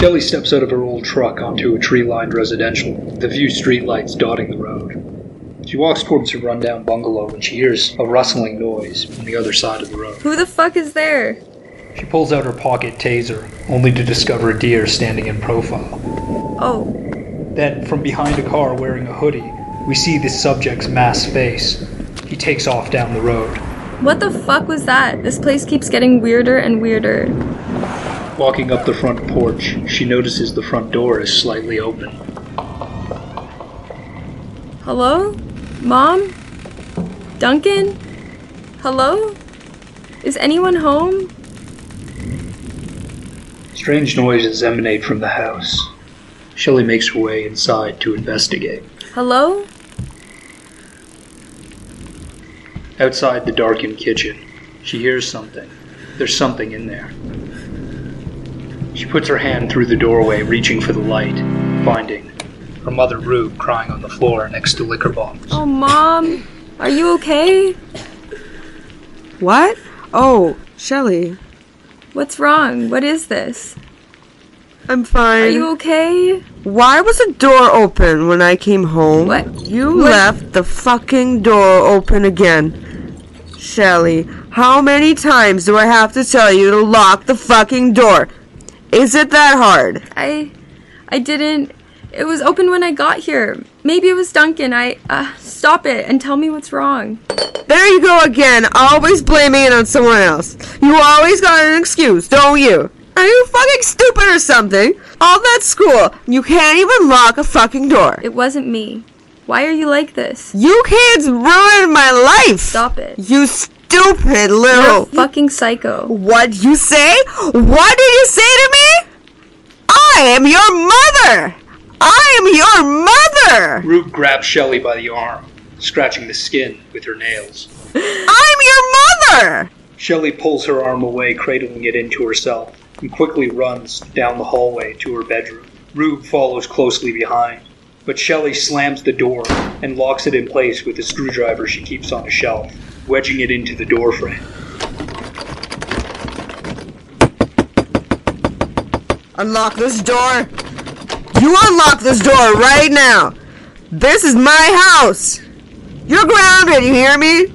Shelly steps out of her old truck onto a tree lined residential, with a few streetlights dotting the road. She walks towards her rundown bungalow when she hears a rustling noise on the other side of the road. Who the fuck is there? She pulls out her pocket taser, only to discover a deer standing in profile. Oh, Then, from behind a car wearing a hoodie, we see the subject's masked face. He takes off down the road. what the fuck was that? This place keeps getting weirder and weirder. Walking up the front porch, she notices the front door is slightly open. Hello? Mom? Duncan? Hello? Is anyone home? Strange noises emanate from the house. Shelly makes her way inside to investigate. Hello? Outside the darkened kitchen, she hears something. There's something in there. She puts her hand through the doorway, reaching for the light, finding her mother Rube crying on the floor next to liquor bottles. Oh, Mom? Are you okay? What? Oh, Shelly. What's wrong? What is this? I'm fine. Are you okay? Why was the door open when I came home? What? You What? left the fucking door open again. Shelly, how many times do I have to tell you to lock the fucking door? Is it that hard? I. I didn't. It was open when I got here. Maybe it was Duncan. I. Uh, stop it and tell me what's wrong. There you go again, always blaming it on someone else. You always got an excuse, don't you? Are you fucking stupid or something? All that school, you can't even lock a fucking door. It wasn't me. Why are you like this? You kids ruined my life! Stop it. You stupid little You're fucking psycho. What you say? What did you say to me? I am your mother! I am your mother! Rube grabs Shelly by the arm, scratching the skin with her nails. I'm your mother! Shelly pulls her arm away, cradling it into herself, and quickly runs down the hallway to her bedroom. Rube follows closely behind, but Shelly slams the door and locks it in place with a screwdriver she keeps on a shelf, wedging it into the doorframe. Unlock this door. You unlock this door right now. This is my house. You're grounded, you hear me?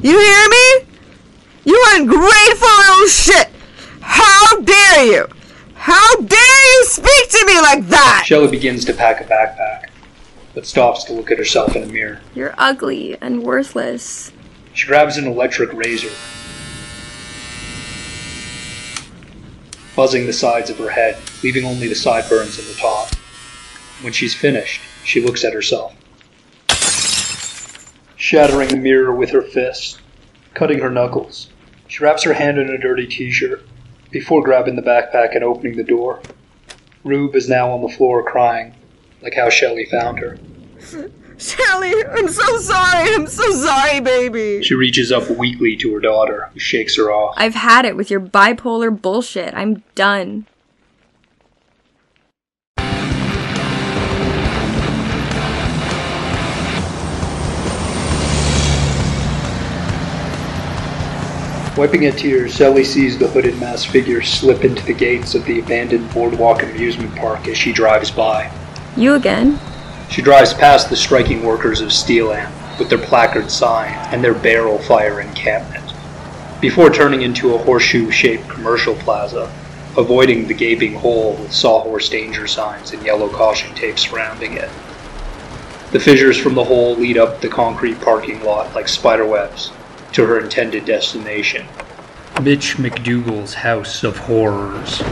You hear me? You ungrateful little shit. How dare you? How dare you speak to me like that? Shelly begins to pack a backpack, but stops to look at herself in a mirror. You're ugly and worthless. She grabs an electric razor, buzzing the sides of her head, leaving only the sideburns and the top. When she's finished, she looks at herself, shattering the mirror with her fist, cutting her knuckles. She wraps her hand in a dirty t shirt before grabbing the backpack and opening the door. Rube is now on the floor crying, like how Shelly found her. Shelly, I'm so sorry. I'm so sorry, baby. She reaches up weakly to her daughter, who shakes her off. I've had it with your bipolar bullshit. I'm done. Wiping a tear, Sally sees the hooded masked figure slip into the gates of the abandoned boardwalk amusement park as she drives by. You again? She drives past the striking workers of Steel Amp with their placard sign and their barrel fire encampment, before turning into a horseshoe shaped commercial plaza, avoiding the gaping hole with sawhorse danger signs and yellow caution tape surrounding it. The fissures from the hole lead up the concrete parking lot like spiderwebs to her intended destination Mitch McDougal's House of Horrors.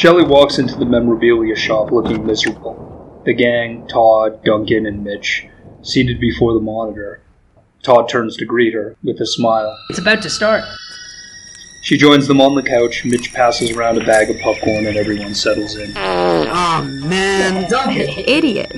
Shelly walks into the memorabilia shop looking miserable. The gang, Todd, Duncan, and Mitch, seated before the monitor. Todd turns to greet her with a smile. It's about to start. She joins them on the couch. Mitch passes around a bag of popcorn and everyone settles in. Oh man. Idiot.